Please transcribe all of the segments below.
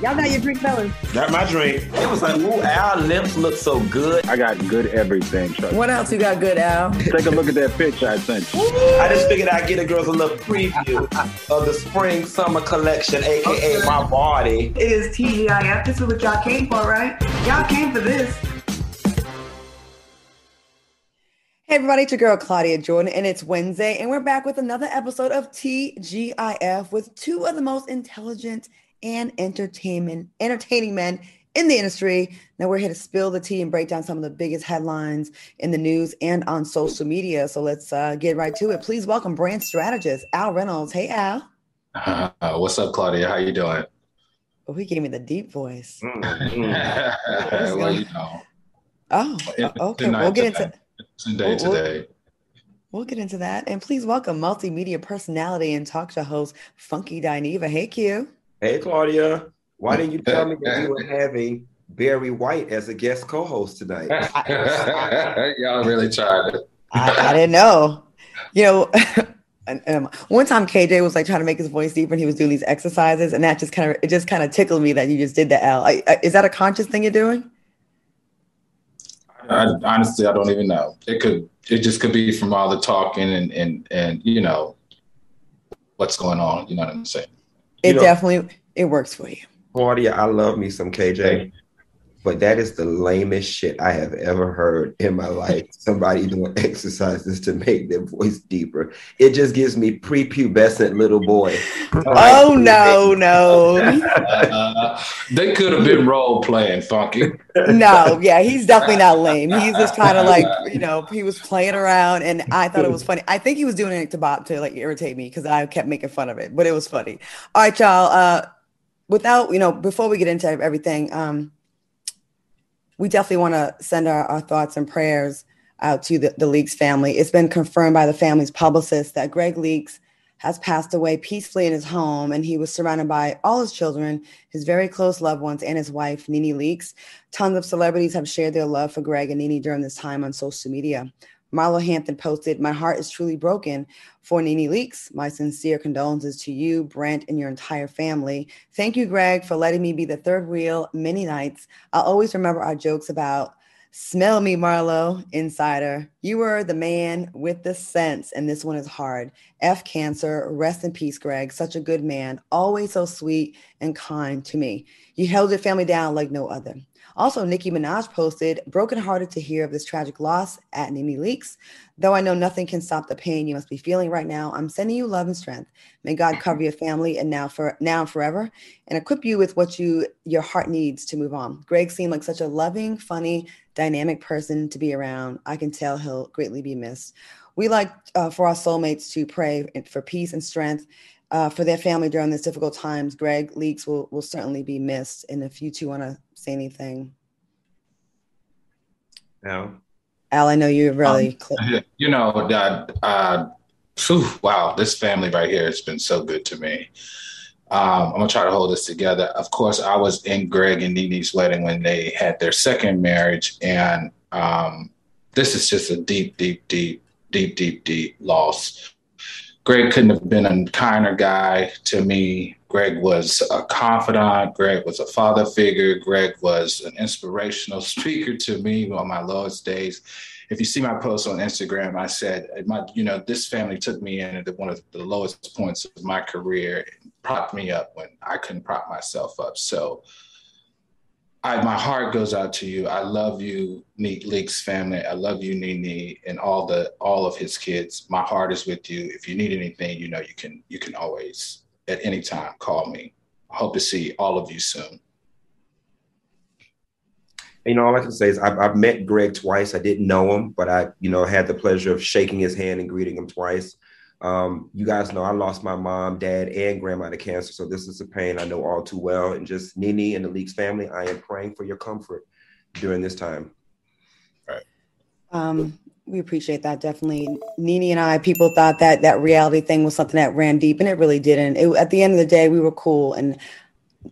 Y'all got your drink, fellas. Got my drink. It was like, ooh, our lips look so good. I got good everything, Chuck. What else you got good, Al? Take a look at that picture I sent you. I just figured I'd get the girls a little preview of the spring summer collection, aka okay. my body. It is TGIF. This is what y'all came for, right? Y'all came for this. Hey everybody, it's your girl Claudia Jordan, and it's Wednesday, and we're back with another episode of TGIF with two of the most intelligent and entertainment entertaining men in the industry. Now we're here to spill the tea and break down some of the biggest headlines in the news and on social media. So let's uh, get right to it. Please welcome brand strategist Al Reynolds. Hey Al. Uh, what's up, Claudia? How you doing? Oh, he gave me the deep voice. Mm-hmm. well, you know. Oh, okay. We'll get into today. We'll, today. We'll get into that. And please welcome multimedia personality and talk show host Funky Dineva. Hey Q. Hey, Claudia. Why didn't you tell me that you were having Barry White as a guest co-host tonight? Y'all really tried it. I, I didn't know. You know, um, one time KJ was like trying to make his voice deeper, and he was doing these exercises, and that just kind of it just kind of tickled me that you just did that. Al, I, I, is that a conscious thing you're doing? I, honestly, I don't even know. It could. It just could be from all the talking and and and you know what's going on. You know what I'm saying? It know, definitely it works for you. Claudia, I love me some KJ, but that is the lamest shit I have ever heard in my life. Somebody doing exercises to make their voice deeper. It just gives me prepubescent little boy. oh no, no. uh, they could have been role playing, Funky. no, yeah, he's definitely not lame. He's just kind of like you know he was playing around, and I thought it was funny. I think he was doing it to Bob to like irritate me because I kept making fun of it, but it was funny. All right, y'all. Uh, without you know, before we get into everything, um, we definitely want to send our, our, thoughts and prayers out to the, the family. It's been confirmed by the family's publicist that Greg Leakes has passed away peacefully in his home, and he was surrounded by all his children, his very close loved ones, and his wife, Nene Leakes. Tons of celebrities have shared their love for Greg and Nene during this time on social media. Marlo Hampton posted, My heart is truly broken for Nene Leakes. My sincere condolences to you, Brent, and your entire family. Thank you, Greg, for letting me be the third wheel many nights. I'll always remember our jokes about smell me, Marlo, insider. You were the man with the sense, and this one is hard. F cancer, rest in peace, Greg. Such a good man, always so sweet and kind to me. You held your family down like no other. Also, Nicki Minaj posted, brokenhearted to hear of this tragic loss at Nene Leakes. Though I know nothing can stop the pain you must be feeling right now, I'm sending you love and strength. May God cover your family and now for now and forever and equip you with what you your heart needs to move on. Greg seemed like such a loving, funny, dynamic person to be around. I can tell he'll greatly be missed. We like uh, for our soulmates to pray for peace and strength uh, for their family during these difficult times. Greg Leakes will, will certainly be missed. And if you two want to say anything. No. Al, I know you're really. Um, you know, that. uh, whew, wow, this family right here has been so good to me. Um, I'm gonna try to hold this together. Of course, I was in Greg and Nene's wedding when they had their second marriage, and um, this is just a deep, deep, deep, deep, deep, deep loss. Greg couldn't have been a kinder guy to me. Greg was a confidant. Greg was a father figure. Greg was an inspirational speaker to me on my lowest days. If you see my post on Instagram, I said, my, you know, this family took me in at one of the lowest points of my career, and propped me up when I couldn't prop myself up. So I, my heart goes out to you. I love you, Neat Leakes family. I love you, Nene, and all the all of his kids. My heart is with you. If you need anything, you know you can you can always at any time call me. I hope to see all of you soon. You know, all I can say is I've, I've met Greg twice. I didn't know him, but I, you know, had the pleasure of shaking his hand and greeting him twice. Um, you guys know I lost my mom, dad, and grandma to cancer, so this is a pain I know all too well. And just Nene and the Leakes family, I am praying for your comfort during this time. Right. Um, we appreciate that definitely. Nene and I, people thought that that reality thing was something that ran deep, and it really didn't. It, at the end of the day, we were cool, and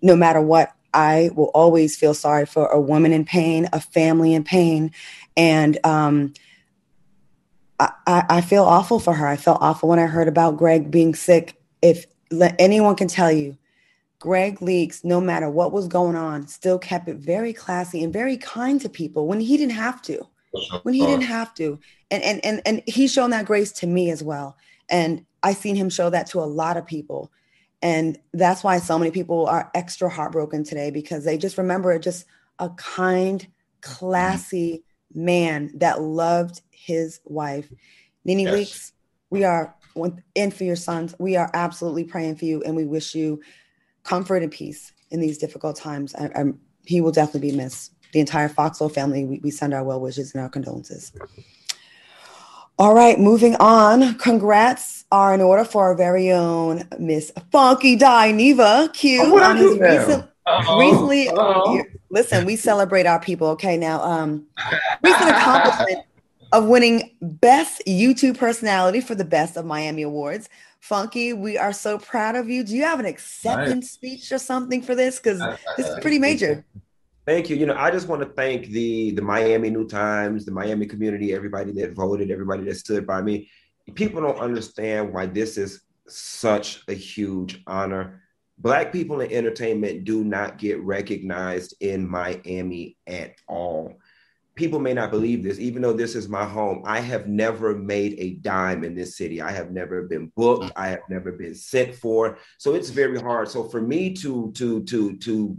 no matter what, I will always feel sorry for a woman in pain, a family in pain, and um, I, I feel awful for her. I felt awful when I heard about Greg being sick. If anyone can tell you, Greg Leakes, no matter what was going on, still kept it very classy and very kind to people when he didn't have to. When he uh, didn't have to. And and and and he's shown that grace to me as well. And I've seen him show that to a lot of people. And that's why so many people are extra heartbroken today because they just remember just a kind, classy man that loved his wife. Nene yes. Leakes, we are in for your sons. We are absolutely praying for you and we wish you comfort and peace in these difficult times. I, I'm, he will definitely be missed. The entire Foxwell family, we, we send our well wishes and our condolences. All right, moving on. Congrats are in order for our very own Miss Funky Dineva Q oh, on his recent, recently. Uh-oh. Listen, we celebrate our people. Okay, now um, recent accomplishment of winning Best YouTube Personality for the Best of Miami Awards. Funky, we are so proud of you. Do you have an acceptance nice. speech or something for this? Because this is pretty major. Thank you. You know, I just want to thank the the Miami New Times, the Miami community, everybody that voted, everybody that stood by me. People don't understand why this is such a huge honor. Black people in entertainment do not get recognized in Miami at all people may not believe this, even though this is my home, I have never made a dime in this city. I have never been booked. I have never been sent for. So it's very hard. So for me to to to to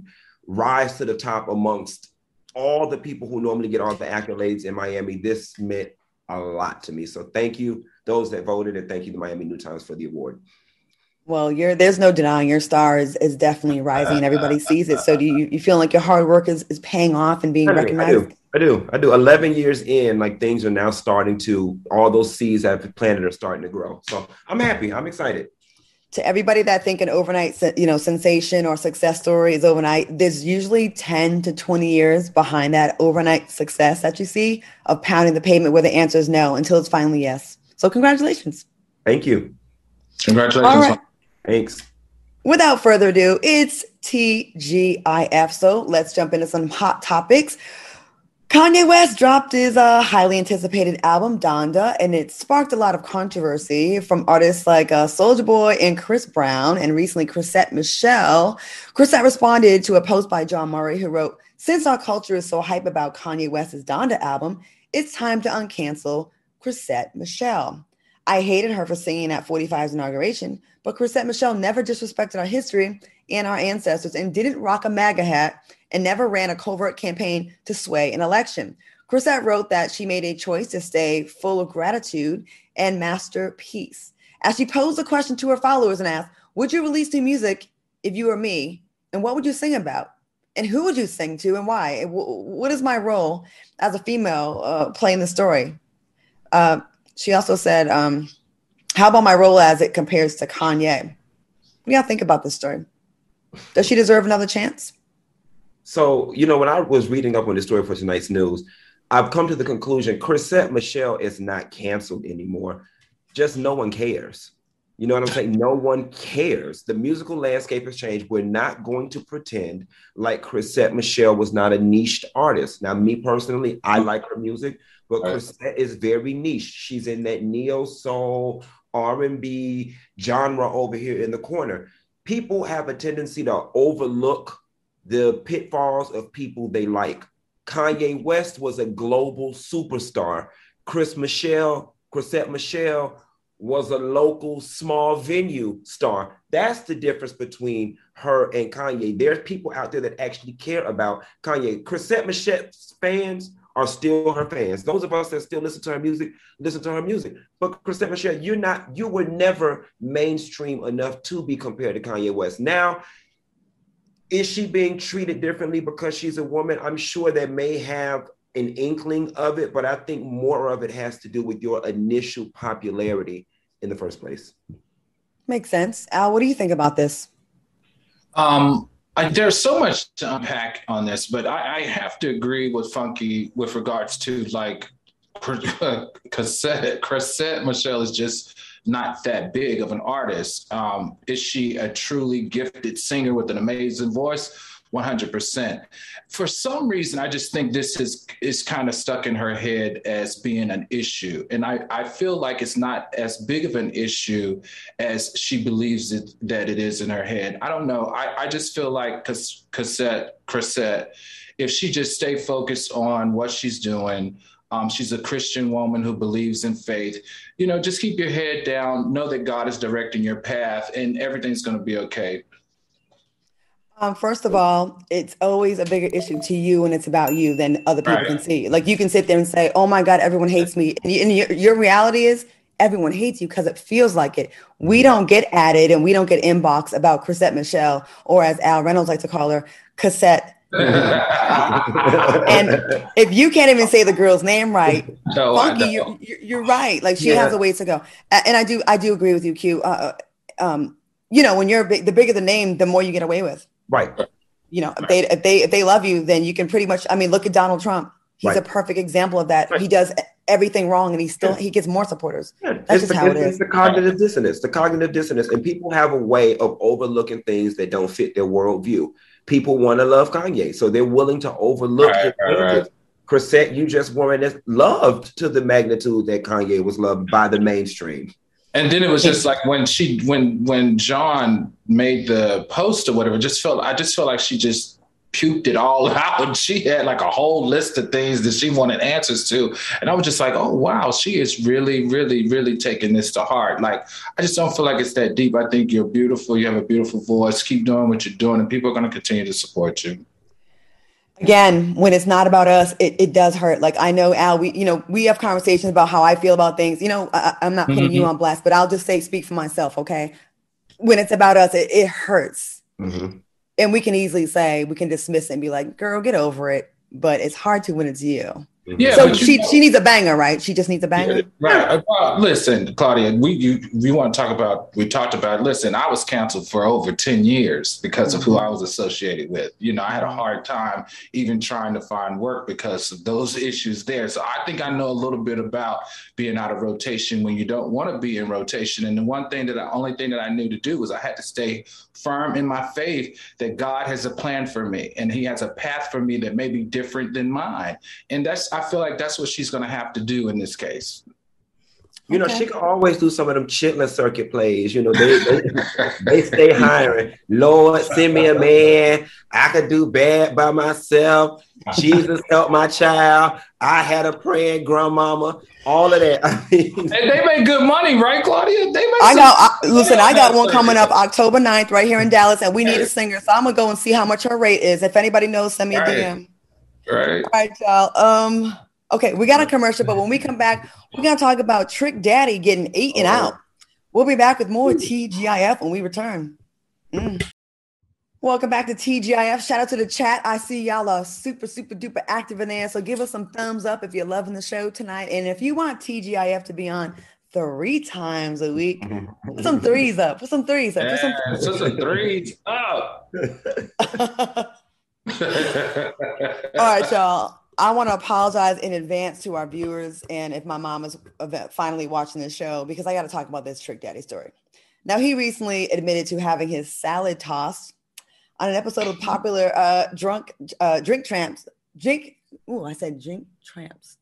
rise to the top amongst all the people who normally get all the accolades in Miami, this meant a lot to me. So thank you, those that voted, and thank you to Miami New Times for the award. Well, you're there's no denying your star is, is definitely rising and everybody sees it. So do you, you feel like your hard work is, is paying off and being I recognized? I do. I do. 11 years in, like things are now starting to, all those seeds I've planted are starting to grow. So I'm happy. I'm excited. To everybody that think an overnight, you know, sensation or success story is overnight, there's usually 10 to 20 years behind that overnight success that you see of pounding the pavement where the answer is no until it's finally yes. So congratulations. Thank you. Congratulations. All right. Thanks. Without further ado, it's TGIF. So let's jump into some hot topics. Kanye West dropped his uh, highly anticipated album Donda, and it sparked a lot of controversy from artists like uh, Soulja Boy and Chris Brown, and recently Chrisette Michele. Chrisette responded to a post by John Murray, who wrote, "Since our culture is so hype about Kanye West's Donda album, it's time to uncancel Chrisette Michele. I hated her for singing at 45's inauguration, but Chrisette Michele never disrespected our history and our ancestors, and didn't rock a MAGA hat." and never ran a covert campaign to sway an election. Chrisette wrote that she made a choice to stay full of gratitude and master peace. As she posed a question to her followers and asked, Would you release new music if you were me? And what would you sing about? And who would you sing to and why? What is my role as a female uh, playing the story? Uh, she also said, um, How about my role as it compares to Kanye? What do y'all think about this story? Does she deserve another chance? So, you know, when I was reading up on the story for tonight's news, I've come to the conclusion Chrisette Michele is not canceled anymore. Just no one cares. You know what I'm saying? No one cares. The musical landscape has changed. We're not going to pretend like Chrisette Michele was not a niched artist. Now, me personally, I like her music, but right. Chrisette is very niche. She's in that neo soul R&B genre over here in the corner. People have a tendency to overlook the pitfalls of people they like. Kanye West was a global superstar. Chris Michele, Chrisette Michele was a local small venue star. That's the difference between her and Kanye. There's people out there that actually care about Kanye. Chrisette Michele's fans are still her fans. Those of us that still listen to her music, listen to her music. But Chrisette Michele, you're not, you were never mainstream enough to be compared to Kanye West. Now is she being treated differently because she's a woman? I'm sure they may have an inkling of it, but I think more of it has to do with your initial popularity in the first place. Makes sense. Al, what do you think about this? Um, I, there's so much to unpack on this, but I, I have to agree with Funky with regards to like Cassette. Cassette Michelle is just not that big of an artist. Um, is she a truly gifted singer with an amazing voice? 100%. For some reason, I just think this is is kind of stuck in her head as being an issue. And I, I feel like it's not as big of an issue as she believes it, that it is in her head. I don't know. I, I just feel like Cassette, Cassette, if she just stay focused on what she's doing, um, she's a Christian woman who believes in faith. You know, just keep your head down, know that God is directing your path, and everything's going to be okay. Um, first of all, it's always a bigger issue to you when it's about you than other people right. can see. Like you can sit there and say, "Oh my God, everyone hates me," and, you, and your, your reality is everyone hates you because it feels like it. We don't get added and we don't get inbox about Chrisette Michele or as Al Reynolds likes to call her, Cassette. and if you can't even say the girl's name right, no, Funky, you're, you're, right. Like she yeah. has a ways to go. And I do, I do agree with you, Q. Uh, uh, um, you know, when you're big, the bigger the name, the more you get away with. Right. You know, if they if they if they love you, then you can pretty much. I mean, look at Donald Trump. He's right. a perfect example of that. Right. He does everything wrong, and he still yeah. he gets more supporters. Yeah. That's it's just the, how it is. the cognitive dissonance. The cognitive dissonance, and people have a way of overlooking things that don't fit their worldview. People want to love Kanye, so they're willing to overlook right, right, Chrisette, you just weren't loved to the magnitude that Kanye was loved by the mainstream. And then it was just like when she when when John made the post or whatever, just felt I just felt like she just puked it all out. She had like a whole list of things that she wanted answers to. And I was just like, oh wow, she is really, really, really taking this to heart. Like I just don't feel like it's that deep. I think you're beautiful. You have a beautiful voice. Keep doing what you're doing, and people are gonna continue to support you again when it's not about us it, it does hurt. Like i know al we you know we have conversations about how i feel about things. You know I, am not putting mm-hmm. you on blast but i'll just say speak for myself okay? When it's about us it, it hurts. Mm-hmm. and we can easily say we can dismiss it and be like girl get over it. But it's hard to when it's you yeah. So she know, she needs a banger, right? She just needs a banger. right. Well, listen, Claudia, we you we want to talk about we talked about listen, I was canceled for over 10 years because mm-hmm. of who mm-hmm. I was associated with. You know, I had a hard time even trying to find work because of those issues there. So I think I know a little bit about being out of rotation when you don't want to be in rotation. And the one thing that the only thing that I knew to do was I had to stay firm in my faith that God has a plan for me and he has a path for me that may be different than mine. And that's I feel like that's what she's going to have to do in this case. You know, she can always do some of them chitlin circuit plays. You know, they they, they stay hiring. Lord, send me a man. I could do bad by myself. Jesus help my child. I had a praying grandmama. All of that. I mean, and they make good money, right, Claudia? They make. I got. I, listen, I got one coming up October 9th right here in Dallas, and we need a singer. So I'm gonna go and see how much her rate is. If anybody knows, send me a right. DM. Right. All right, y'all. Um. Okay, we got a commercial, but when we come back, we're gonna talk about Trick Daddy getting eaten oh. out. We'll be back with more TGIF when we return. Mm. Welcome back to TGIF. Shout out to the chat. I see y'all are super, super duper active in there. So give us some thumbs up if you're loving the show tonight. And if you want TGIF to be on three times a week, put some threes up. Put some threes up. Put some, yeah, put some threes up. All right, y'all. I want to apologize in advance to our viewers and if my mom is finally watching this show because I got to talk about this Trick Daddy story. Now, he recently admitted to having his salad tossed on an episode of popular uh, drunk uh, drink tramps. Drink. Oh, I said drink tramps.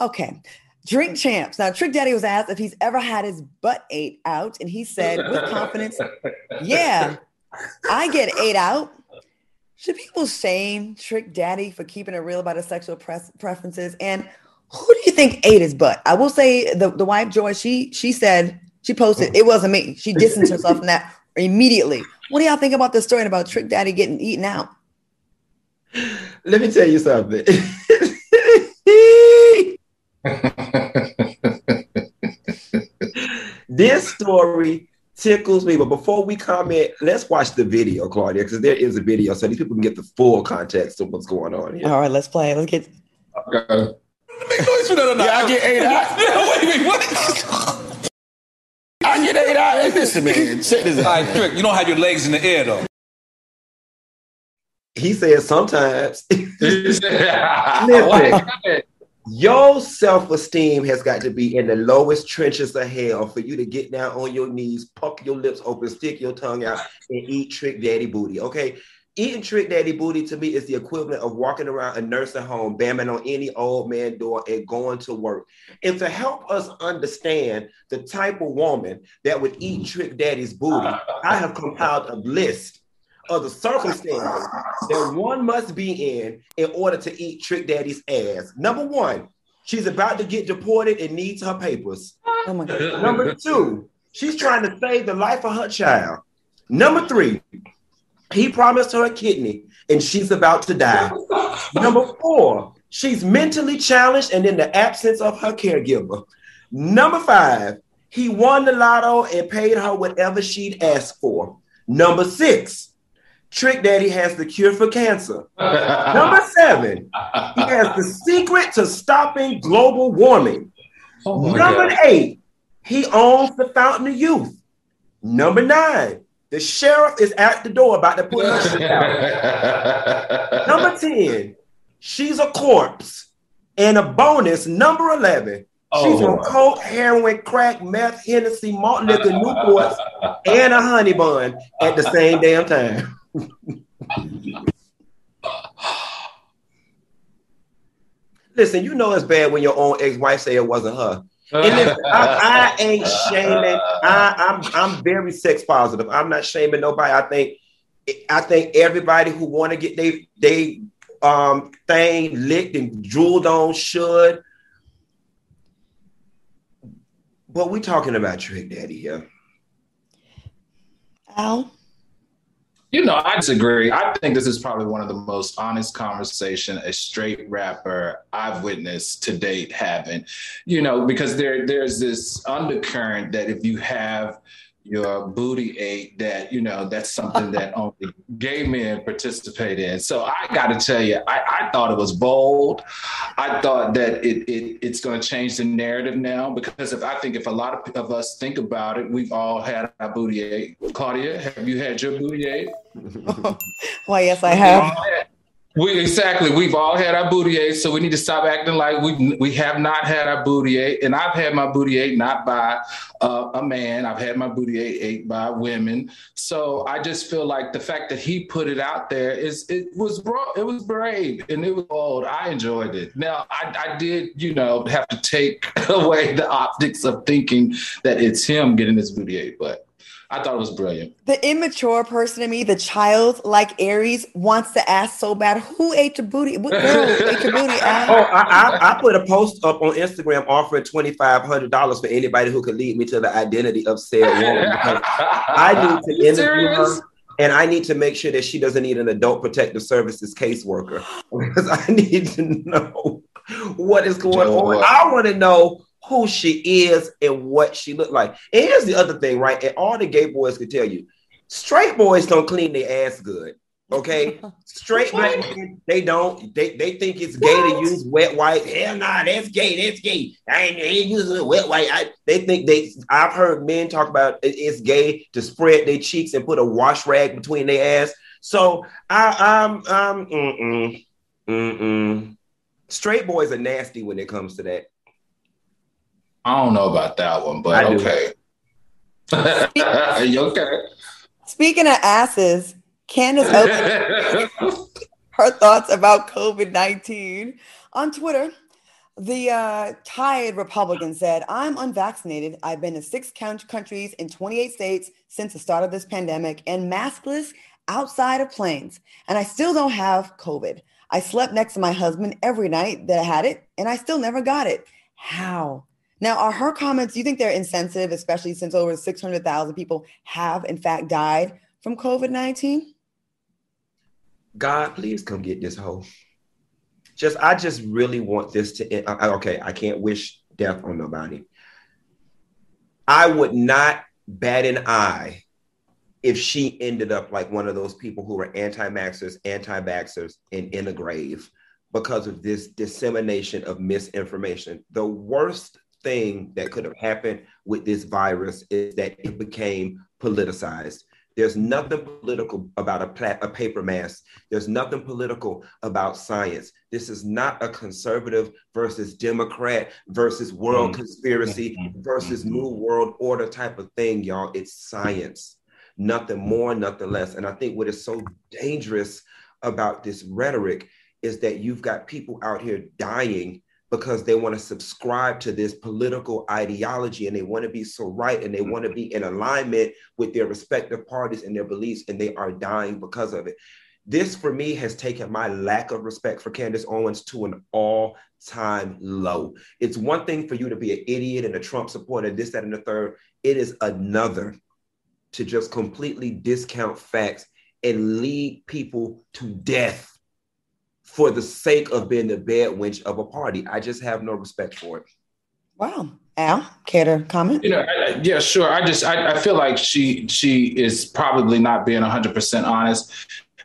Okay. Drink champs. Now, Trick Daddy was asked if he's ever had his butt ate out, and he said with confidence, Yeah, I get ate out. Should people shame Trick Daddy for keeping it real about his sexual preferences? And who do you think ate his butt? I will say the, the wife Joy, she she said she posted it wasn't me. She distanced herself from that immediately. What do y'all think about this story about Trick Daddy getting eaten out? Let me tell you something. this story tickles me. But before we comment, let's watch the video, Claudia, because there is a video, so these people can get the full context of what's going on here. All right, let's play. Let's get. Okay. Make noise for that or not? Yeah, I get eight out. wait, wait, what? Kanye, they not. Listen, man. Check this out. right, Trick, you don't have your legs in the air though. He said sometimes. Listen, Your self-esteem has got to be in the lowest trenches of hell for you to get down on your knees, puck your lips open, stick your tongue out, and eat Trick Daddy booty. Okay. Eating Trick Daddy booty to me is the equivalent of walking around a nursing home, bamming on any old man door and going to work. And to help us understand the type of woman that would eat Trick Daddy's booty, I have compiled a list of the circumstances that one must be in in order to eat Trick Daddy's ass. Number one, she's about to get deported and needs her papers. Oh my god. Number two, she's trying to save the life of her child. Number three, he promised her a kidney and she's about to die. Number four, she's mentally challenged and in the absence of her caregiver. Number five, he won the lotto and paid her whatever she'd asked for. Number six, Trick Daddy has the cure for cancer. Number seven, he has the secret to stopping global warming. Oh Number God. eight, he owns the Fountain of Youth. Number nine, the sheriff is at the door about to put her shit out. Number 10, she's a corpse. And a bonus, number 11, she's Oh. on coke, heroin, crack, meth, Hennessy, malt liquor, Newports, and a honey bun at the same damn time. Listen, you know it's bad when your own ex-wife say it wasn't her. And listen, I, I ain't shaming. I, I'm I'm very sex positive. I'm not shaming nobody. I think I think everybody who want to get they they um thing licked and drooled on should. But we talking about Trick Daddy here. Al? You know, I disagree. I think this is probably one of the most honest conversation a straight rapper I've witnessed to date having. You know, because there there's this undercurrent that if you have your booty ate, that you know that's something that only gay men participate in. So I got to tell you, I, I thought it was bold. I thought that it, it it's going to change the narrative now because if I think if a lot of, of us think about it, we've all had our booty ate. Claudia, have you had your booty ate? Why, yes, I have. We exactly. We've all had our booty ate, so we need to stop acting like we we have not had our booty ate. And I've had my booty ate not by uh, a man. I've had my booty ate ate by women. So I just feel like the fact that he put it out there is it was bro- it was brave and it was bold. I enjoyed it. Now I, I did you know have to take away the optics of thinking that it's him getting his booty ate, but I thought it was brilliant. The immature person in me, the child like Aries, wants to ask so bad, who ate your booty? What girl ate your booty? Oh, I, I, I put a post up on Instagram offering twenty five hundred dollars for anybody who could lead me to the identity of said woman. Because I need to interview serious? her, and I need to make sure that she doesn't need an adult protective services caseworker because I need to know what is going Joe, on. I want to know who she is and what she looked like. And here's the other thing, right? And all the gay boys can tell you, straight boys don't clean their ass good. Okay, straight black men, they don't. They, they think it's gay to use wet wipe. Hell nah, that's gay. That's gay. I ain't, ain't using wet wipe. I, they think they. I've heard men talk about it- it's gay to spread their cheeks and put a wash rag between their ass. So I, I'm, I'm, mm-mm, mm-mm. Straight boys are nasty when it comes to that. I don't know about that one, but I do. okay. you okay? Speaking of asses, Candace opened her thoughts about COVID 19 on Twitter. The uh, tired Republican said, I'm unvaccinated. I've been to six count- countries in 28 states since the start of this pandemic and maskless outside of planes. And I still don't have COVID. I slept next to my husband every night that I had it, and I still never got it. How? Now, are her comments, do you think they're insensitive, especially since over 600,000 people have, in fact, died from COVID 19? God, please come get this hoe. Just, I just really want this to end. I- Okay, I can't wish death on nobody. I would not bat an eye if she ended up like one of those people who were anti-maxers, anti-vaxxers, and in a grave because of this dissemination of misinformation. The worst thing that could have happened with this virus is that it became politicized. There's nothing political about a, pla- a paper mask. There's nothing political about science. This is not a conservative versus Democrat versus world mm-hmm. conspiracy mm-hmm. versus mm-hmm. new world order type of thing, y'all. It's science, nothing more, nothing less. And I think what is so dangerous about this rhetoric is that you've got people out here dying because they want to subscribe to this political ideology and they want to be so right and they want to be in alignment with their respective parties and their beliefs and they are dying because of it. This for me has taken my lack of respect for Candace Owens to an all time low. It's one thing for you to be an idiot and a Trump supporter, this, that, and the third. It is another to just completely discount facts and lead people to death for the sake of being the bad wench of a party. I just have no respect for it. Wow. Al, care to comment? You know, I, yeah, sure. I just I, I, feel like she she is probably not being 100 percent honest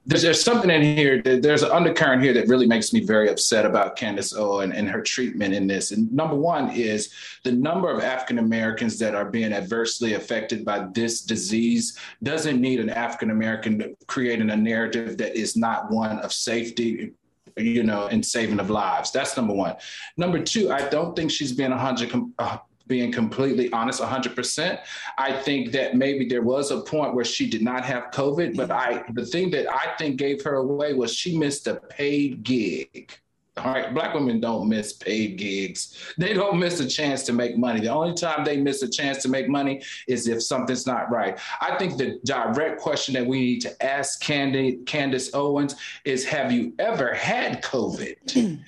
there's, there's something in here. There's an undercurrent here that really makes me very upset about Candace Owen and her treatment in this. And number one is the number of African Americans that are being adversely affected by this disease doesn't need an African American creating a narrative that is not one of safety, you know, and saving of lives. That's number one. Number two, I don't think she's being 100 uh, being completely honest 100% i think that maybe there was a point where she did not have covid but i the thing that i think gave her away was she missed a paid gig all right, black women don't miss paid gigs. They don't miss a chance to make money. The only time they miss a chance to make money is if something's not right. I think the direct question that we need to ask Candy, Candace Owens is Have you ever had COVID?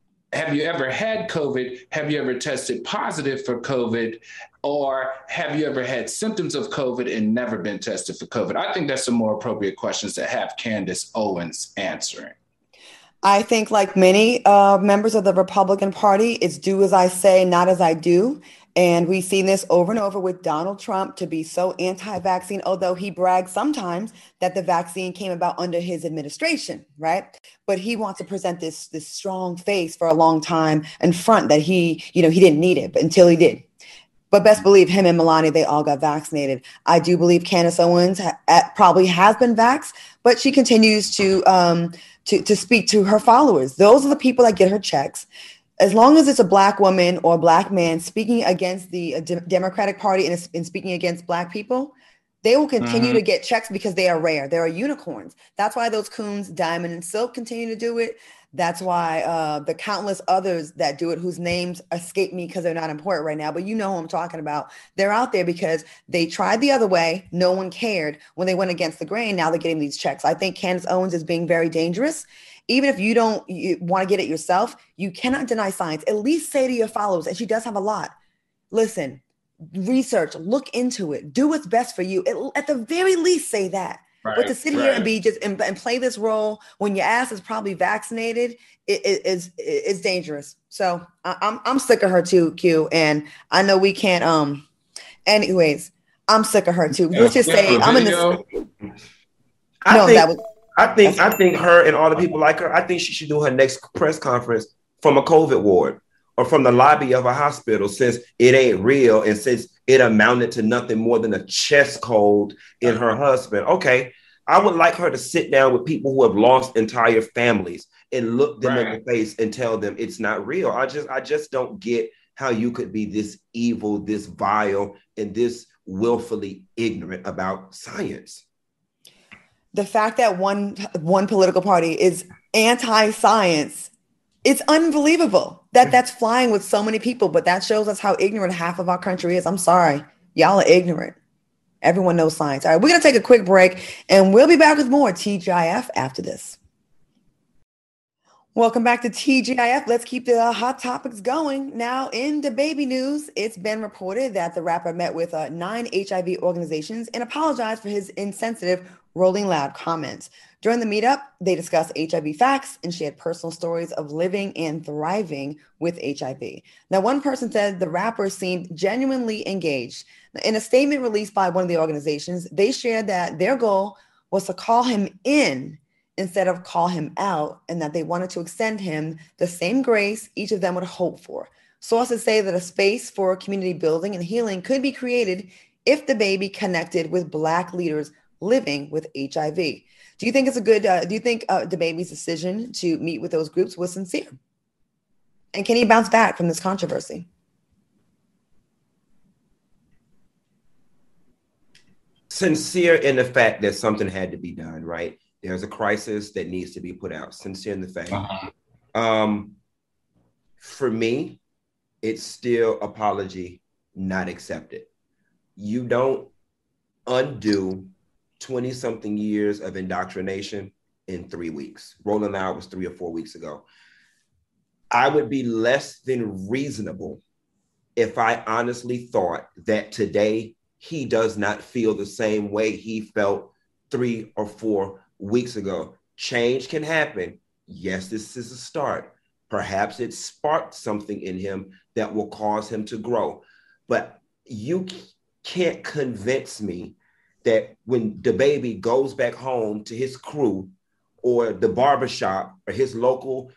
have you ever had COVID? Have you ever tested positive for COVID? Or have you ever had symptoms of COVID and never been tested for COVID? I think that's some more appropriate questions to have Candace Owens answering. I think, like many uh, members of the Republican Party, it's do as I say, not as I do. And we've seen this over and over with Donald Trump to be so anti vaccine, although he brags sometimes that the vaccine came about under his administration, right? But he wants to present this, this strong face for a long time in front that he, you know, he didn't need it, but until he did. But best believe him and Melania, they all got vaccinated. I do believe Candace Owens ha- probably has been vaxxed, but she continues to, um, to, to speak to her followers. Those are the people that get her checks as long as it's a black woman or a black man speaking against the uh, Democratic Party and, and, speaking against black people, they will continue mm-hmm. to get checks because they are rare. They are unicorns. That's why those coons, Diamond and Silk, continue to do it. That's why uh, the countless others that do it, whose names escape me because they're not important right now, but you know who I'm talking about. They're out there because they tried the other way. No one cared when they went against the grain. Now they're getting these checks. I think Candace Owens is being very dangerous even if you don't want to get it yourself, you cannot deny science. At least say to your followers, and she does have a lot. Listen, research, look into it, do what's best for you. It, at the very least, say that. Right, but to sit right. here and be just and, and, play this role when your ass is probably vaccinated it, it, is is dangerous. So I, I'm I'm sick of her too, Q. And I know we can't. Um. Anyways, I'm sick of her too. Let's just say I'm in the. I no, think, that was I think I think her and all the people like her. I think she should do her next press conference from a COVID ward or from the lobby of a hospital, since it ain't real and since it amounted to nothing more than a chest cold in her husband. Okay, I would like her to sit down with people who have lost entire families and look them right. in the face and tell them it's not real. I just I just don't get how you could be this evil, this vile, and this willfully ignorant about science the fact that one one political party is anti-science it's unbelievable that that's flying with so many people but that shows us how ignorant half of our country is. I'm sorry. Y'all are ignorant. Everyone knows science. All right we're going to take a quick break and we'll be back with more tgif after this Welcome back to TGIF. Let's keep the hot topics going. Now, in DaBaby news, it's been reported that the rapper met with uh, nine HIV organizations and apologized for his insensitive Rolling Loud comments. During the meetup, they discussed HIV facts and shared personal stories of living and thriving with HIV. Now, one person said the rapper seemed genuinely engaged. In a statement released by one of the organizations, they shared that their goal was to call him in instead of call him out, and that they wanted to extend him the same grace each of them would hope for. Sources say that a space for community building and healing could be created if DaBaby connected with Black leaders living with HIV. Do you think it's a good? Uh, do you think uh, baby's decision to meet with those groups was sincere? And can he bounce back from this controversy? Sincere in the fact that something had to be done, right? There's a crisis that needs to be put out. Sincere in the fact. Uh-huh. Um, for me, it's still apology not accepted. You don't undo 20 something years of indoctrination in three weeks. Rolling Loud was three or four weeks ago. I would be less than reasonable if I honestly thought that today he does not feel the same way he felt three or four weeks ago. Change can happen. Yes, this is a start. Perhaps it sparked something in him that will cause him to grow. But you can't convince me that when DaBaby goes back home to his crew or the barbershop or his local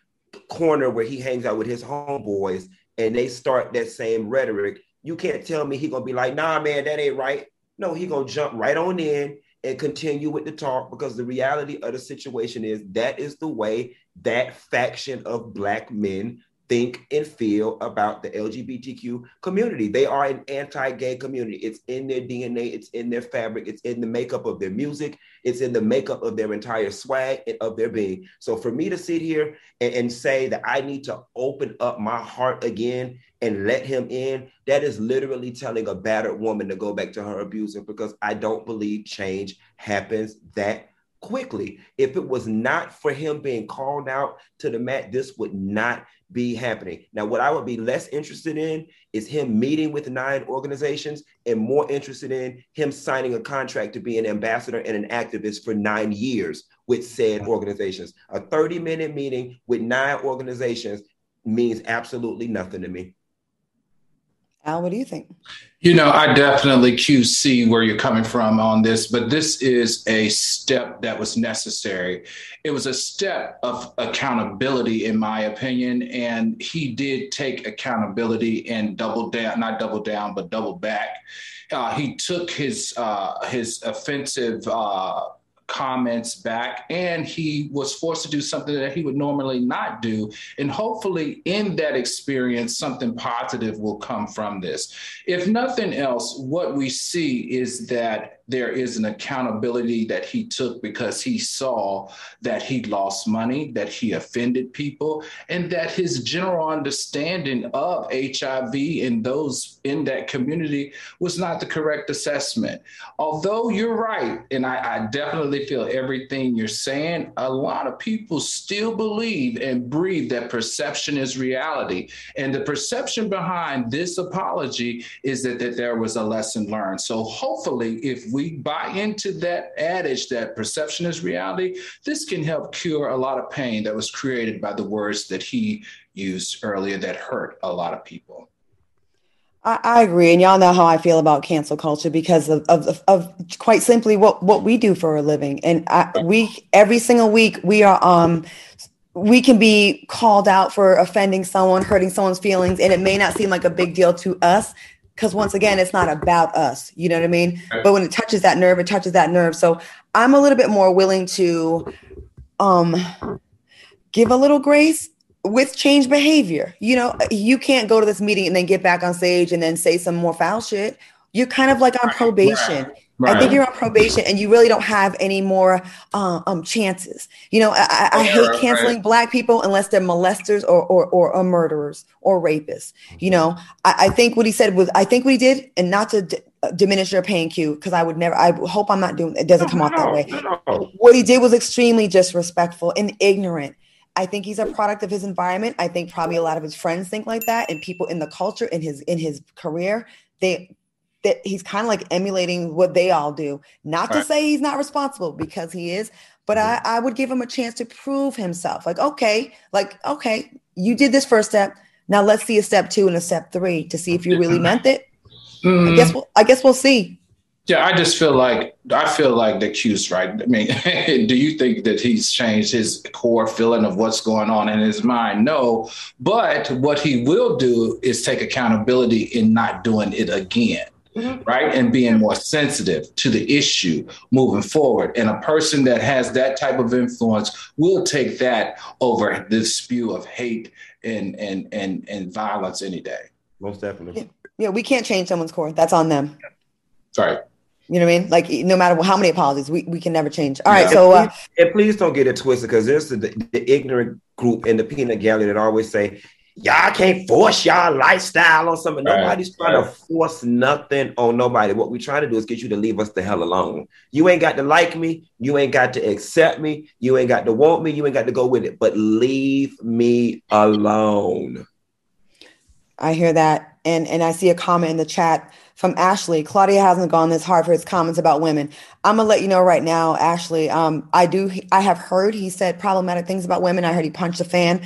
corner where he hangs out with his homeboys and they start that same rhetoric, you can't tell me he gonna be like, nah, man, that ain't right. No, he gonna jump right on in and continue with the talk because the reality of the situation is that is the way that faction of black men think and feel about the LGBTQ community. They are an anti-gay community. It's in their DNA, it's in their fabric, it's in the makeup of their music, it's in the makeup of their entire swag and of their being. So for me to sit here and, and say that I need to open up my heart again and let him in, that is literally telling a battered woman to go back to her abuser because I don't believe change happens that quickly. If it was not for him being called out to the mat, this would not be happening. Now, what I would be less interested in is him meeting with nine organizations and more interested in him signing a contract to be an ambassador and an activist for nine years with said organizations. A 30 minute meeting with nine organizations means absolutely nothing to me. Al, what do you think? You know, I definitely QC where you're coming from on this, but this is a step that was necessary. It was a step of accountability, in my opinion, and he did take accountability and double down, not double down, but double back. Uh, he took his uh, his offensive. Uh, comments back and he was forced to do something that he would normally not do and hopefully in that experience something positive will come from this if nothing else what we see is that there is an accountability that he took because he saw that he lost money, that he offended people, and that his general understanding of HIV and those in that community was not the correct assessment. Although you're right, and I, I definitely feel everything you're saying, a lot of people still believe and breathe that perception is reality. And the perception behind this apology is that, that there was a lesson learned. So hopefully, if we buy into that adage that perception is reality, this can help cure a lot of pain that was created by the words that he used earlier that hurt a lot of people. I, I agree, and y'all know how I feel about cancel culture because of, of, of quite simply what what we do for a living, and I, we every single week we are um we can be called out for offending someone, hurting someone's feelings, and it may not seem like a big deal to us because once again it's not about us you know what i mean? But when it touches that nerve it touches that nerve. So i'm a little bit more willing to um give a little grace with change behavior you know you can't go to this meeting and then get back on stage and then say some more foul shit you're kind of like on probation right. Right. I think you're on probation and you really don't have any more uh, um, chances. You know, I, I yeah, hate canceling right. black people unless they're molesters or, or, or, or murderers or rapists. You know, I, I, think what he said was, I think what he did, and not to d- uh, diminish your pain cue, because I would never, I hope I'm not doing, it doesn't come no, off that way. No. What he did was extremely disrespectful and ignorant. I think he's a product of his environment. I think probably a lot of his friends think like that, and people in the culture in his in his career, they that he's kind of like emulating what they all do. Not right. to say he's not responsible because he is, but I, I would give him a chance to prove himself. Like, okay, like, okay, you did this first step. Now let's see a step two and a step three to see if you really meant it. Mm. I guess we'll I guess we'll see. Yeah, I just feel like I feel like the Q's right. I mean, do you think that he's changed his core feeling of what's going on in his mind? No, but what he will do is take accountability in not doing it again. Mm-hmm. Right. And being more sensitive to the issue moving forward. And a person that has that type of influence will take that over this spew of hate and and and and violence any day. Most definitely. Yeah, yeah we can't change someone's core. That's on them. Right. You know what I mean? Like no matter how many apologies, we, we can never change. All right, yeah. so uh, and, please, and please don't get it twisted because there's the, the, ignorant group in the peanut gallery that always say, Y'all can't force y'all lifestyle on somebody. Right. Nobody's trying right. to force nothing on nobody. What we're trying to do is get you to leave us the hell alone. You ain't got to like me. You ain't got to accept me. You ain't got to want me. You ain't got to go with it. But leave me alone. I hear that. And and I see a comment in the chat from Ashley. Claudia hasn't gone this hard for his comments about women. I'm gonna let you know right now, Ashley. Um, I do. I have heard he said problematic things about women. I heard he punched a fan.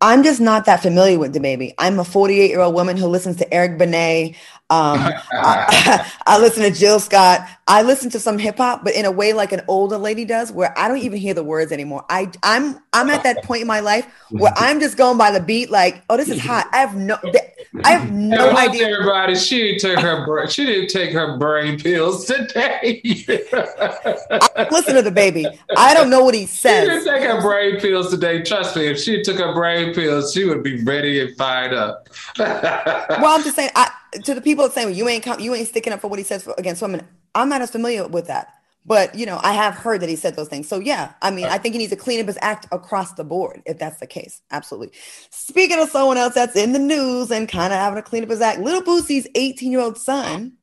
I'm just not that familiar with DaBaby. I'm a 48 year old woman who listens to Eric Benet. Um, I, I, listen to Jill Scott. I listen to some hip hop, but in a way like an older lady does, where I don't even hear the words anymore. I I'm I'm at that point in my life where I'm just going by the beat, like, oh, this is hot. I have no, I have no idea. Everybody, she didn't take her she didn't take her brain pills today. Listen to DaBaby. I don't know what he says. She didn't take her brain pills today. Trust me, if she took her brain pills, she would be ready and fired up. well, I'm just saying. I to the people saying you ain't you ain't sticking up for what he says for, against women. I'm not as familiar with that, but you know I have heard that he said those things. So yeah, I mean I think he needs to clean up his act across the board if that's the case. Absolutely. Speaking of someone else that's in the news and kind of having to clean up his act, Lil Boosie's 18 year old son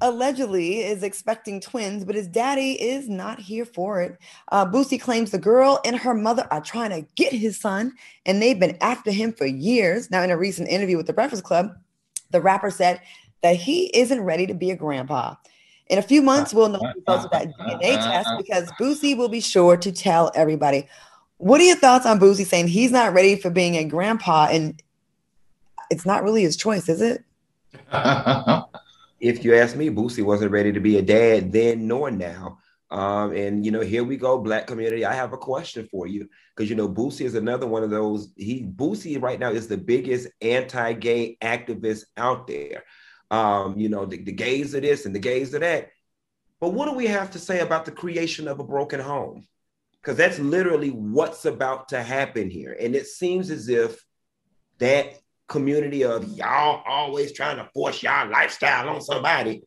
allegedly is expecting twins, but his daddy is not here for it. Uh, Boosie claims the girl and her mother are trying to get his son, and they've been after him for years. Now, in a recent interview with the Breakfast Club, the rapper said that he isn't ready to be a grandpa. In a few uh, months, we'll know the uh, results of that uh, DNA test because Boosie will be sure to tell everybody. What are your thoughts on Boosie saying he's not ready for being a grandpa and it's not really his choice, is it? if you ask me, Boosie wasn't ready to be a dad then nor now. Um, and you know, here we go, black community. I have a question for you because you know, Boosie is another one of those. He Boosie right now is the biggest anti-gay activist out there. Um, you know, the, the gays of this and the gays of that. But what do we have to say about the creation of a broken home? Because that's literally what's about to happen here. And it seems as if that community of y'all always trying to force y'all lifestyle on somebody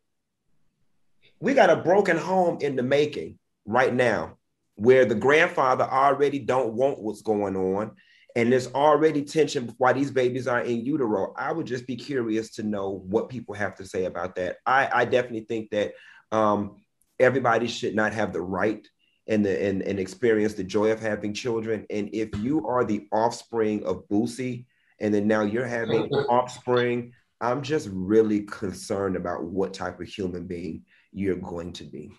we got a broken home in the making right now where the grandfather already don't want what's going on and there's already tension why these babies are in utero. I would just be curious to know what people have to say about that. I, I definitely think that um, everybody should not have the right and, the, and, and experience the joy of having children. And if you are the offspring of boosie and then now you're having offspring i'm just really concerned about what type of human being you're going to be.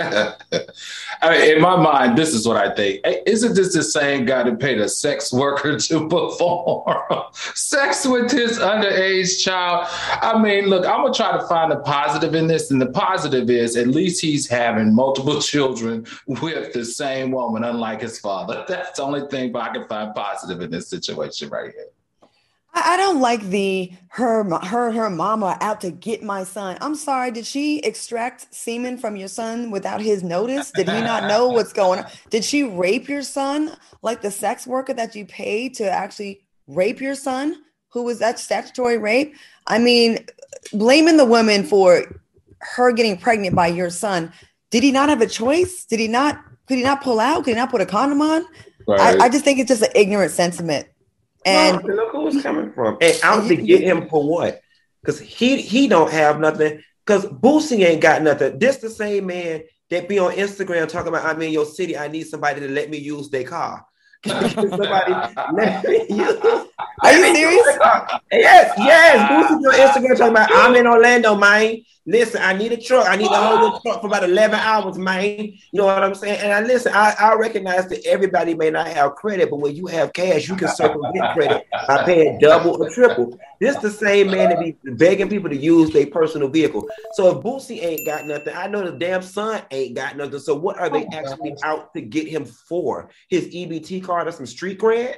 I mean, in my mind, this is what I think. Isn't this the same guy that paid a sex worker to perform sex with his underage child? I mean, look, I'm gonna try to find a positive in this, and the positive is at least he's having multiple children with the same woman, unlike his father. That's the only thing I can find positive in this situation right here. I don't like the her her her mama out to get my son. I'm sorry. Did she extract semen from your son without his notice? Did he not know what's going on? Did she rape your son like the sex worker that you paid to actually rape your son? Who was that statutory rape? I mean, blaming the woman for her getting pregnant by your son. Did he not have a choice? Did he not? Could he not pull out? Could he not put a condom on? Right. I, I just think it's just an ignorant sentiment and no, look who coming from. And out to get him for what? Because he he don't have nothing. Because Boosie ain't got nothing. This the same man that be on Instagram talking about I'm in your city. I need somebody to let me use their car. somebody let me use Are you serious? Yes, yes. Boosie your Instagram talking about I'm in Orlando, man. Listen, I need a truck. I need to hold the truck for about 11 hours, man. You know what I'm saying? And I listen, I, I recognize that everybody may not have credit, but when you have cash, you can circumvent credit by paying double or triple. This the same man that be begging people to use their personal vehicle. So if Boosie ain't got nothing, I know the damn son ain't got nothing. So what are they actually out to get him for? His EBT card or some street cred?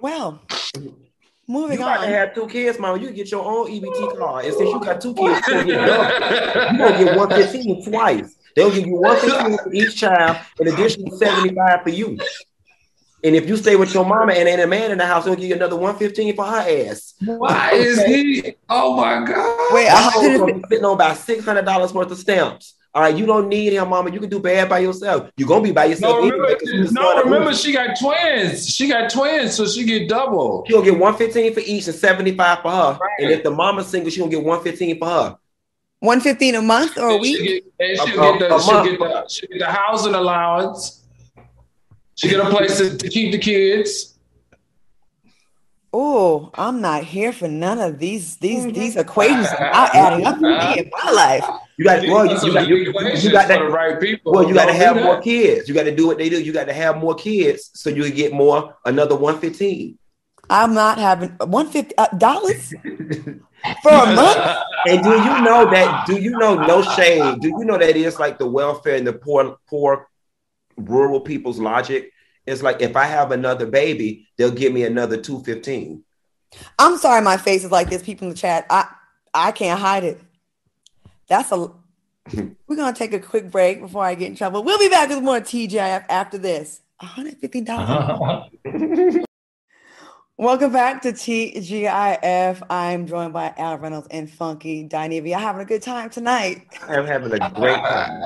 Well, moving got to on. have two kids, mama. You get your own EBT card. And since you got two kids, you're gonna get gonna get 115 twice. They'll give you 115 for each child, in addition to 75 for you. And if you stay with your mama and ain't a man in the house, they'll give you another 115 for her ass. Why is he? Oh my god! Wait, a That hoe hundred gonna and be sitting on about $600 worth of stamps. All right, you don't need him, mama. You can do bad by yourself. You're gonna be by yourself. No, remember, anyway, 'cause no, remember, she got twins. She got twins, so she get double. She'll get 115 for each and 75 for her. And if the mama's single, she'll get 115 for her. 115 a month or a week? She get, and she'll get the, she'll get the, she'll get the housing allowance. She get a place to, to keep the kids. Oh, I'm not here for none of these these these mm-hmm. equations are not adding up for me in my life. You got well, you, you got you, you got for the that. right people. Well, you got to have more kids. You got to do what they do. You got to have more kids so you can get more another 115. I'm not having 150 uh, dollars for a month. And do you know that? Do you know no shade? Do you know that it's like the welfare and the poor, poor rural people's logic? It's like if I have another baby, they'll give me another 215. I'm sorry, my face is like this. People in the chat, I I can't hide it. That's a. We're gonna take a quick break before I get in trouble. We'll be back with more TGIF after this. 150 uh-huh. dollars. Welcome back to TGIF. I'm joined by Al Reynolds and Funky Dinevia. Having a good time tonight. I'm having a great time.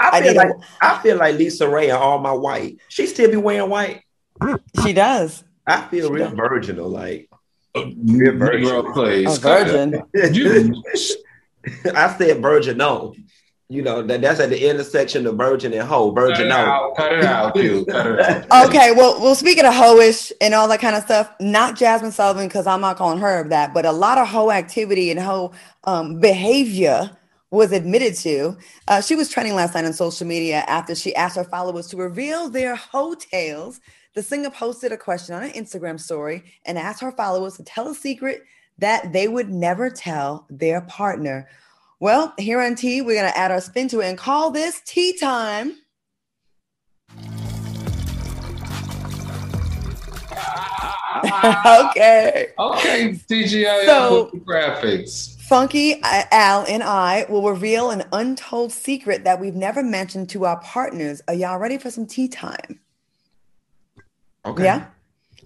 I I feel need like a- I feel like LisaRaye and all my white. She still be wearing white. She does. I feel She real does. virginal, like Negro, please. A virgin. You, I said virgin no. You know, that, that's at the intersection of virgin and hoe. cut Virgin it no. out. Cut it out, Q. Cut it out. Okay, well, well, speaking of hoish and all that kind of stuff, not Jazmine Sullivan because I'm not calling her that, but a lot of hoe activity and hoe um, behavior was admitted to. Uh, she was trending last night on social media after she asked her followers to reveal their hoe tales. The singer posted a question on an Instagram story and asked her followers to tell a secret that they would never tell their partner. Well, here on T, we're gonna add our spin to it and call this tea time. okay. Okay, TGI So- graphics. Funky uh, Al and I will reveal an untold secret that we've never mentioned to our partners. Are y'all ready for some tea time? Okay. Yeah.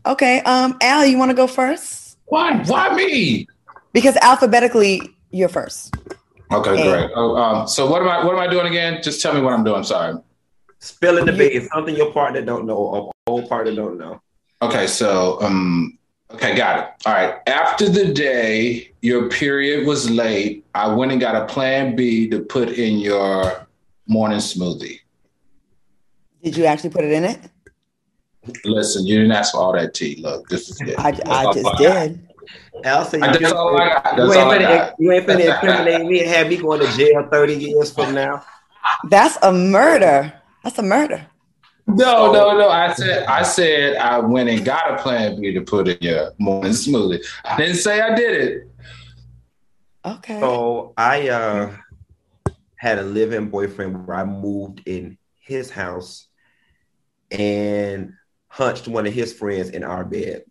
Okay. Um, Al, you want to go first? Why? Why me? Because alphabetically, you're first. Okay, Hey. great. Oh, um, so what am I? What am I doing again? Just tell me what I'm doing. Sorry. Spilling the You- beans, something your partner don't know or whole partner don't know. Okay, so um, okay, got it. All right. After the day your period was late, I went and got a Plan B to put in your morning smoothie. Did you actually put it in it? Listen, you didn't ask for all that tea. Look, this is it. I, That's I just I did. Al said I- you, That's all I got. you That's ain't all I finna, got. you ain't finna incriminate me and have me going to jail 30 years from now. That's a murder. That's a murder. No, no, no. I said I said I went and got a plan B to put in your morning smoothie. I didn't say I did it. Okay. So I uh had a live-in boyfriend where I moved in his house and hunched one of his friends in our bed.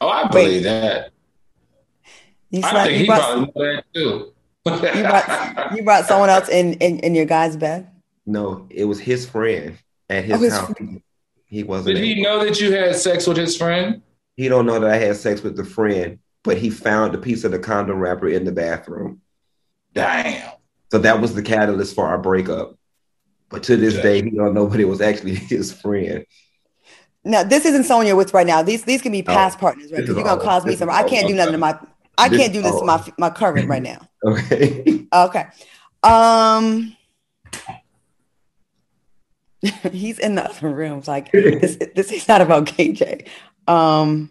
Oh, I believe that. You, I slept- think you he brought, probably knew that too. you, brought, you brought someone else in, in, in your guy's bed. No, it was his friend at his Oh, his house. He wasn't. Did he know that you had sex with his friend? He don't know that I had sex with the friend, but he found a piece of the condom wrapper in the bathroom. Damn. So that was the catalyst for our breakup. But to this Yeah. day, he don't know, but it was actually his friend. Now, this isn't someone you're with right now. These these can be Oh, past partners, right? Because you're gonna all- cause me some. I can't do nothing to my. I This can't do is this to my my current right now. Okay. Okay. Um. He's in the other room. It's like this. This is not about KJ. Um,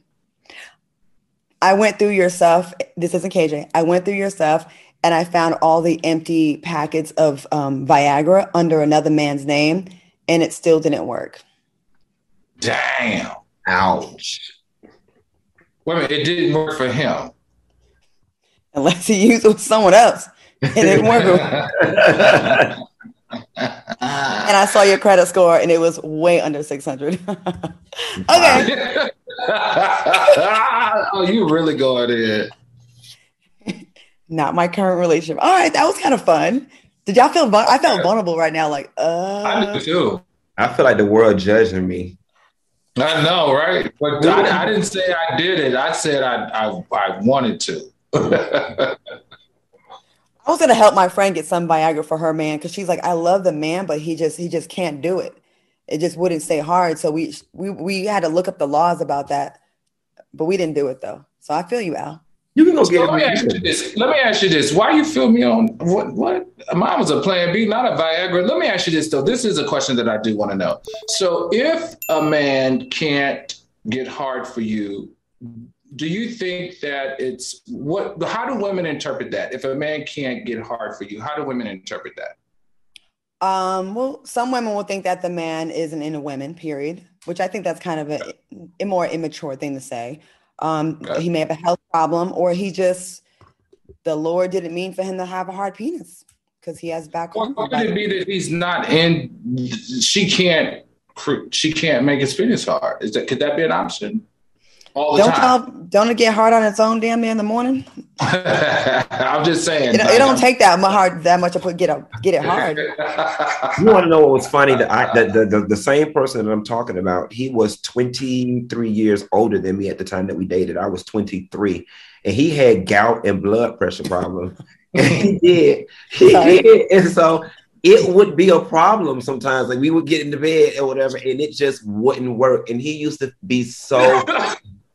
I went through your stuff. This isn't KJ. I went through your stuff and I found all the empty packets of um, Viagra under another man's name, and it still didn't work. Damn. Ouch. Wait a minute, it didn't work for him. Unless he used it with someone else. It didn't work. and I saw your credit score, and it was way under 600. okay. oh, you really going in. Not my current relationship. All right, that was kind of fun. Did y'all feel? I felt vulnerable right now. Like, uh, I do too. I feel like the world judging me. I know, right? But I, I didn't say I did it. I said I I, I wanted to. I was gonna help my friend get some Viagra for her man because she's like, I love the man, but he just he just can't do it. It just wouldn't stay hard. So we we we had to look up the laws about that, but we didn't do it though. So I feel you, Al. You can go get Let me ask you this. Let me ask you this. Why you feel me on what? What? Mine was a Plan B, not a Viagra. Let me ask you this though. This is a question that I do want to know. So, if a man can't get hard for you, do you think that it's what? How do women interpret that? If a man can't get hard for you, how do women interpret that? Um, well, some women will think that the man isn't into women, period, which I think that's kind of a, a more immature thing to say. Um, Okay. he may have a health problem, or he just the Lord didn't mean for him to have a hard penis because he has back home. could it be that he's not in? She can't. She can't make his penis hard. Is that? Could that be an option? All the Don't time. tell, don't it get hard on its own damn near in the morning? I'm just saying. It, it don't take that much hard that much to put get a, get it hard. You want to know what was funny? That I that the, the the same person that I'm talking about, he was 23 years older than me at the time that we dated. I was 23, and he had gout and blood pressure problems. and he did, he Sorry. did, and so it would be a problem sometimes. Like we would get into bed or whatever, and it just wouldn't work. And he used to be so.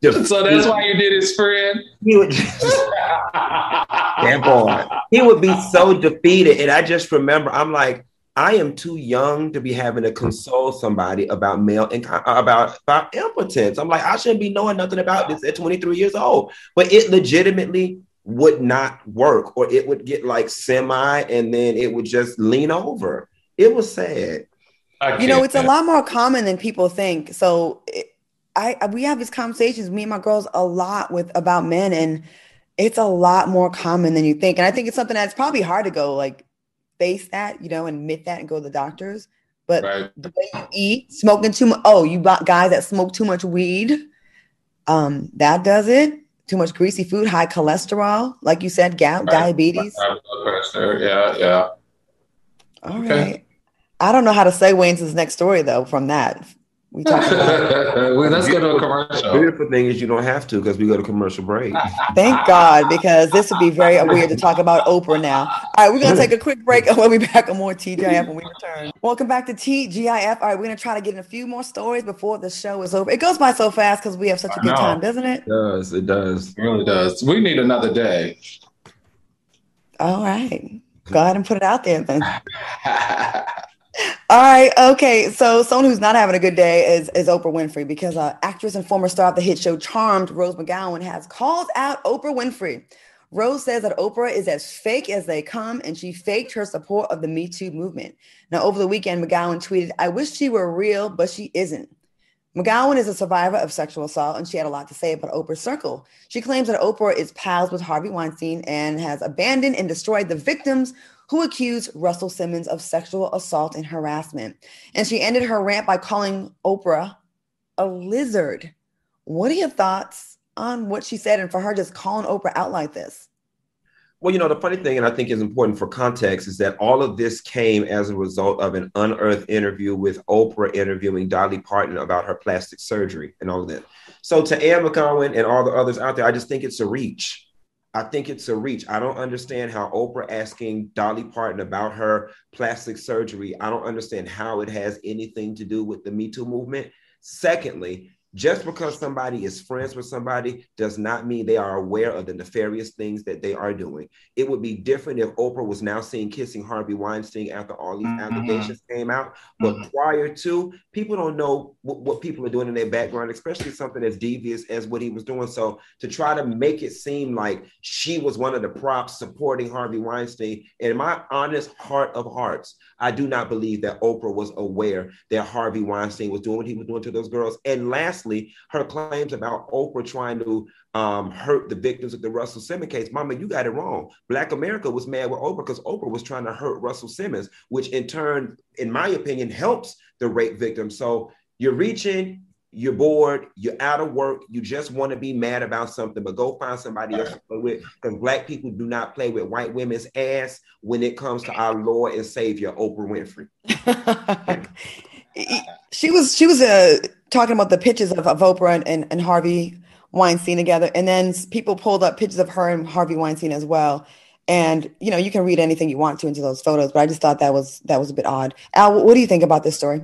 So that's why you did his friend. he would just Damn boy. He would be so defeated. And I just remember, I'm like, I am too young to be having to console somebody about male and uh, about, about impotence. I'm like, I shouldn't be knowing nothing about this at 23 years old. But it legitimately would not work, or it would get like semi and then it would just lean over. It was sad. You know, it's a lot more common than people think. So it, I we have these conversations, me and my girls, a lot with about men, and it's a lot more common than you think. And I think it's something that's probably hard to go like face that, you know, admit that and go to the doctors. But Right. the way you eat, smoking too much. Oh, you got guys that smoke too much weed. Um, that does it. Too much greasy food, high cholesterol, like you said, gout, Right. diabetes. High blood pressure. Yeah, yeah. All right. Okay. I don't know how to segue into this next story though. From that, we talked about. well, let's go to a commercial. Beautiful thing is you don't have to because we go to commercial break. Thank God, because this would be very weird to talk about Oprah now. All right, we're gonna take a quick break and we'll be back on more TGIF when we return. Welcome back to TGIF. All right, we're gonna try to get in a few more stories before the show is over. It goes by so fast because we have such a good time, doesn't it? It does. It does. It really does. We need another day. All right. Go ahead and put it out there then. All right. Okay. So someone who's not having a good day is, is Oprah Winfrey because uh, actress and former star of the hit show Charmed, Rose McGowan, has called out Oprah Winfrey. Rose says that Oprah is as fake as they come, and she faked her support of the Me Too movement. Now, over the weekend, McGowan tweeted, I wish she were real, but she isn't. McGowan is a survivor of sexual assault, and she had a lot to say about Oprah's circle. She claims that Oprah is pals with Harvey Weinstein and has abandoned and destroyed the victims who accused Russell Simmons of sexual assault and harassment. And she ended her rant by calling Oprah a lizard. What are your thoughts on what she said and for her just calling Oprah out like this? Well, you know, the funny thing, and I think is important for context, is that all of this came as a result of an unearthed interview with Oprah interviewing Dolly Parton about her plastic surgery and all of that. So to Anne McGowan and all the others out there, I just think it's a reach. I think it's a reach. I don't understand how Oprah asking Dolly Parton about her plastic surgery, I don't understand how it has anything to do with the Me Too movement. Secondly, just because somebody is friends with somebody does not mean they are aware of the nefarious things that they are doing. It would be different if Oprah was now seen kissing Harvey Weinstein after all these Mhm. allegations came out. But Mhm. prior to, people don't know what, what people are doing in their background, especially something as devious as what he was doing. So to try to make it seem like she was one of the props supporting Harvey Weinstein, in my honest heart of hearts, I do not believe that Oprah was aware that Harvey Weinstein was doing what he was doing to those girls. And lastly, her claims about Oprah trying to um, hurt the victims of the Russell Simmons case. Mama, you got it wrong. Black America was mad with Oprah because Oprah was trying to hurt Russell Simmons, which in turn, in my opinion, helps the rape victim. So you're reaching, you're bored, you're out of work, you just want to be mad about something, but go find somebody else to play with. Because black people do not play with white women's ass when it comes to our Lord and Savior, Oprah Winfrey. she was she was uh, talking about the pictures of, of Oprah and, and, and Harvey Weinstein together, and then people pulled up pictures of her and Harvey Weinstein as well. And you know, you can read anything you want to into those photos, but I just thought that was that was a bit odd. Al, what do you think about this story?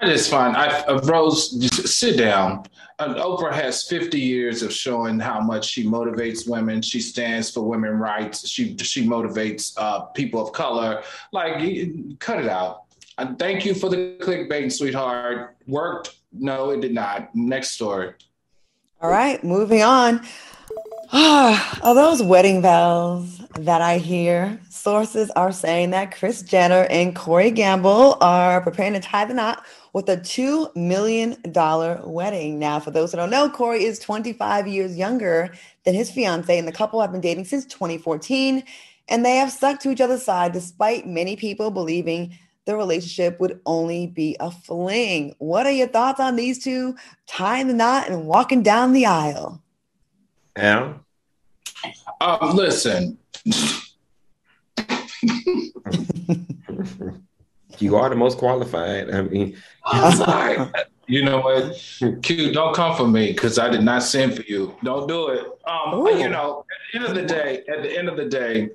It is fine. I, uh, Rose, just sit down. Uh, Oprah has 50 years of showing how much she motivates women. She stands for women rights. She she motivates uh, people of color. Like, cut it out. Uh, thank you for the clickbait, sweetheart. Worked? No, it did not. Next story. All right, moving on. Ah, are those wedding bells that I hear? Sources are saying that Kris Jenner and Corey Gamble are preparing to tie the knot with a $2 million wedding. Now, for those who don't know, Corey is 25 years younger than his fiance, and the couple have been dating since 2014, and they have stuck to each other's side despite many people believing the relationship would only be a fling. What are your thoughts on these two tying the knot and walking down the aisle? Al? Um, listen, You are the most qualified. I mean, I'm sorry. You know what? Q, don't come for me because I did not send for you. Don't do it. Um, Ooh. you know, at the end of the day, at the end of the day,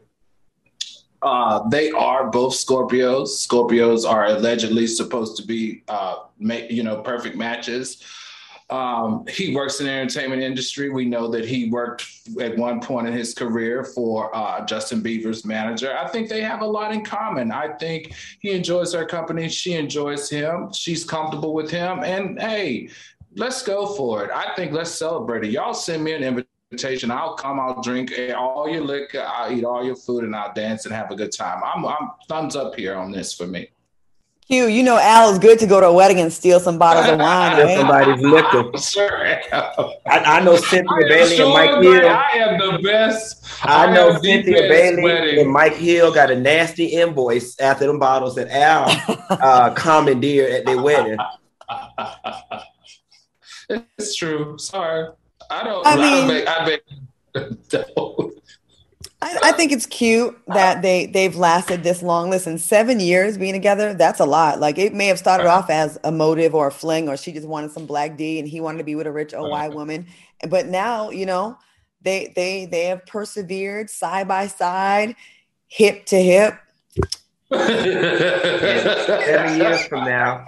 uh, they are both Scorpios. Scorpios are allegedly supposed to be, uh, you know, perfect matches. Um, he works in the entertainment industry. We know that he worked at one point in his career for uh, Justin Bieber's manager. I think they have a lot in common. I think he enjoys her company. She enjoys him. She's comfortable with him. And hey, let's go for it. I think let's celebrate it. Y'all send me an invitation. I'll come. I'll drink all your liquor. I'll eat all your food, and I'll dance and have a good time. I'm, I'm thumbs up here on this for me. Q, you know Al is good to go to a wedding and steal some bottles of wine, Steal right? somebody's liquor. Sure. I, I know Cynthia I am Bailey and Mike Hill. I am the best. I know am Cynthia Bailey wedding. and Mike Hill got a nasty invoice after them bottles that Al uh, commandeered at their wedding. It's true. Sorry. I don't. I I, mean- I make, don't. I, I think it's cute that they they've lasted this long. Listen, seven years being together, that's a lot. Like it may have started off as a motive or a fling, or she just wanted some black D and he wanted to be with a rich OY woman. But now, you know, they they they have persevered side by side, hip to hip. Seven years from now,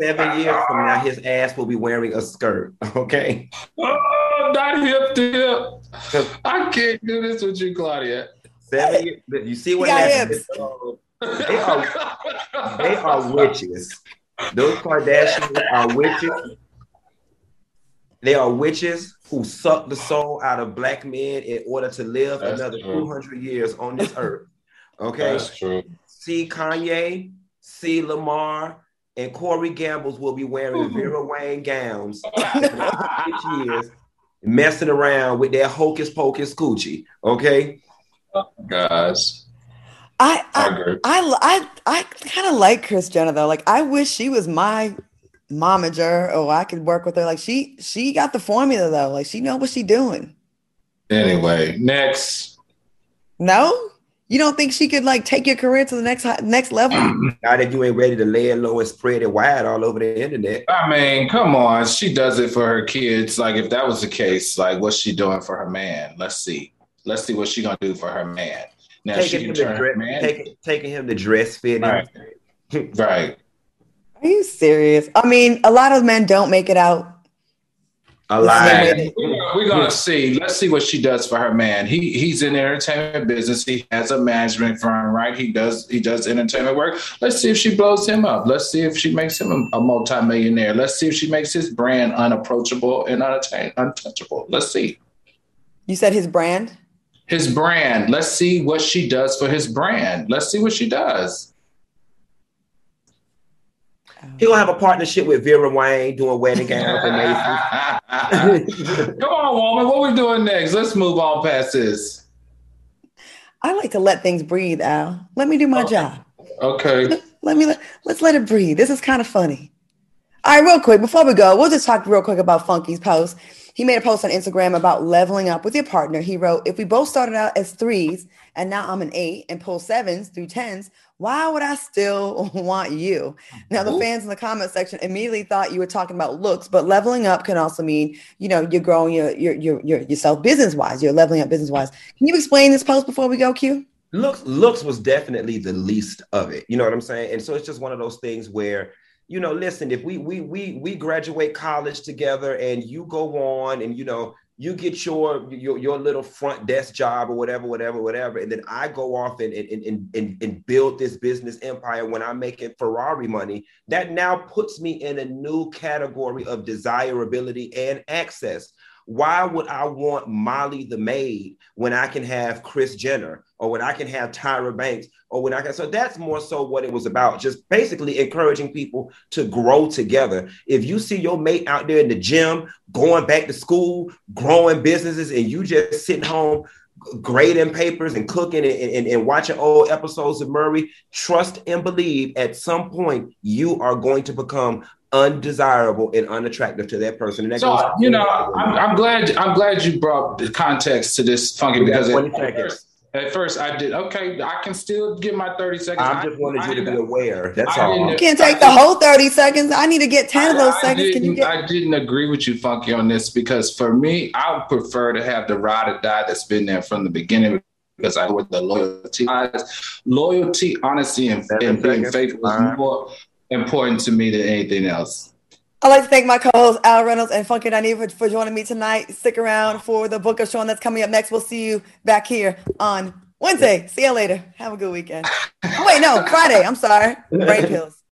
seven years from now, his ass will be wearing a skirt. Okay. Oh, not hip to hip. 'Cause I can't do this with you, Claudia. Seven years. You see what He happens? They are they are witches. Those Kardashians are witches. They are witches who suck the soul out of black men in order to live That's another true. 200 years on this earth. Okay. That's true. See Kanye, see Lamar, and Corey Gambles will be wearing mm-hmm. Vera Wang gowns for the six years, messing around with their hocus pocus coochie. Okay. Oh, Guys, I I I agree. I I, I kind of like Kris Jenner though. Like I wish she was my momager, or I could work with her. Like she she got the formula though. Like she know what she doing. Anyway, next. No, you don't think she could like take your career to the next hi- next level? Now that you ain't ready to lay it low and spread it wide all over the internet. I mean, come on. She does it for her kids. Like, if that was the case, like, what's she doing for her man? Let's see. Let's see what she gonna do for her man. Now she Taking can him, to turn her dress, man. taking, taking him to dress fitting. Right. right. Are you serious? I mean, a lot of men don't make it out A Alive. We're gonna see. Let's see what she does for her man. He he's in the entertainment business. He has a management firm, right? He does he does entertainment work. Let's see if she blows him up. Let's see if she makes him a, a multimillionaire. Let's see if she makes his brand unapproachable and unattain, untouchable. Let's see You said his brand. his brand. Let's see what she does for his brand. Let's see what she does. He gonna have a partnership with Vera Wang doing wedding gowns and Macy's. Come on, woman. What we doing next? Let's move on past this. I like to let things breathe, Al. Let me do my oh, job. Okay. Let me let, let's let it breathe. This is kind of funny. All right, real quick before we go, we'll just talk real quick about Funky's post. He made a post on Instagram about leveling up with your partner. He wrote, "If we both started out as threes and now I'm an eight and pull sevens through tens, why would I still want you?" Now the fans in the comment section immediately thought you were talking about looks, but leveling up can also mean you know you're growing your your your, your yourself business wise. You're leveling up business wise. Can you explain this post before we go, Q? looks looks was definitely the least of it. You know what I'm saying? And so it's just one of those things where you know, listen, if we we we we graduate college together and you go on and you know you get your your your little front desk job or whatever, whatever, whatever, and then I go off and and and and, build this business empire when I'm making Ferrari money, that now puts me in a new category of desirability and access. Why would I want Molly the maid when I can have Kris Jenner or when I can have Tyra Banks or when I can? So that's more so what it was about. Just basically encouraging people to grow together. If you see your mate out there in the gym, going back to school, growing businesses, and you just sitting home grading papers and cooking and, and, and watching old episodes of Maury, trust and believe at some point you are going to become undesirable and unattractive to that person. And that So you know, I'm, I'm glad. I'm glad you brought the context to this funky because 20 at first, I did okay. I can still get my 30 seconds. I just wanted you to be aware. That's I all. didn't- You can't take the whole 30 seconds. I need to get 10 of those I seconds. Can you get I didn't agree with you, Funky, on this because for me, I would prefer to have the ride or die that's been there from the beginning because I with the loyalty. Loyalty, honesty, and, and being faithful is uh-huh. more important to me than anything else. I'd like to thank my co-hosts Al Reynolds and Funky Diney for, for joining me tonight. Stick around for the book of Sean that's coming up next. We'll see you back here on Wednesday. See you later. Have a good weekend. Oh, wait, no, Friday. I'm sorry. Brain pills.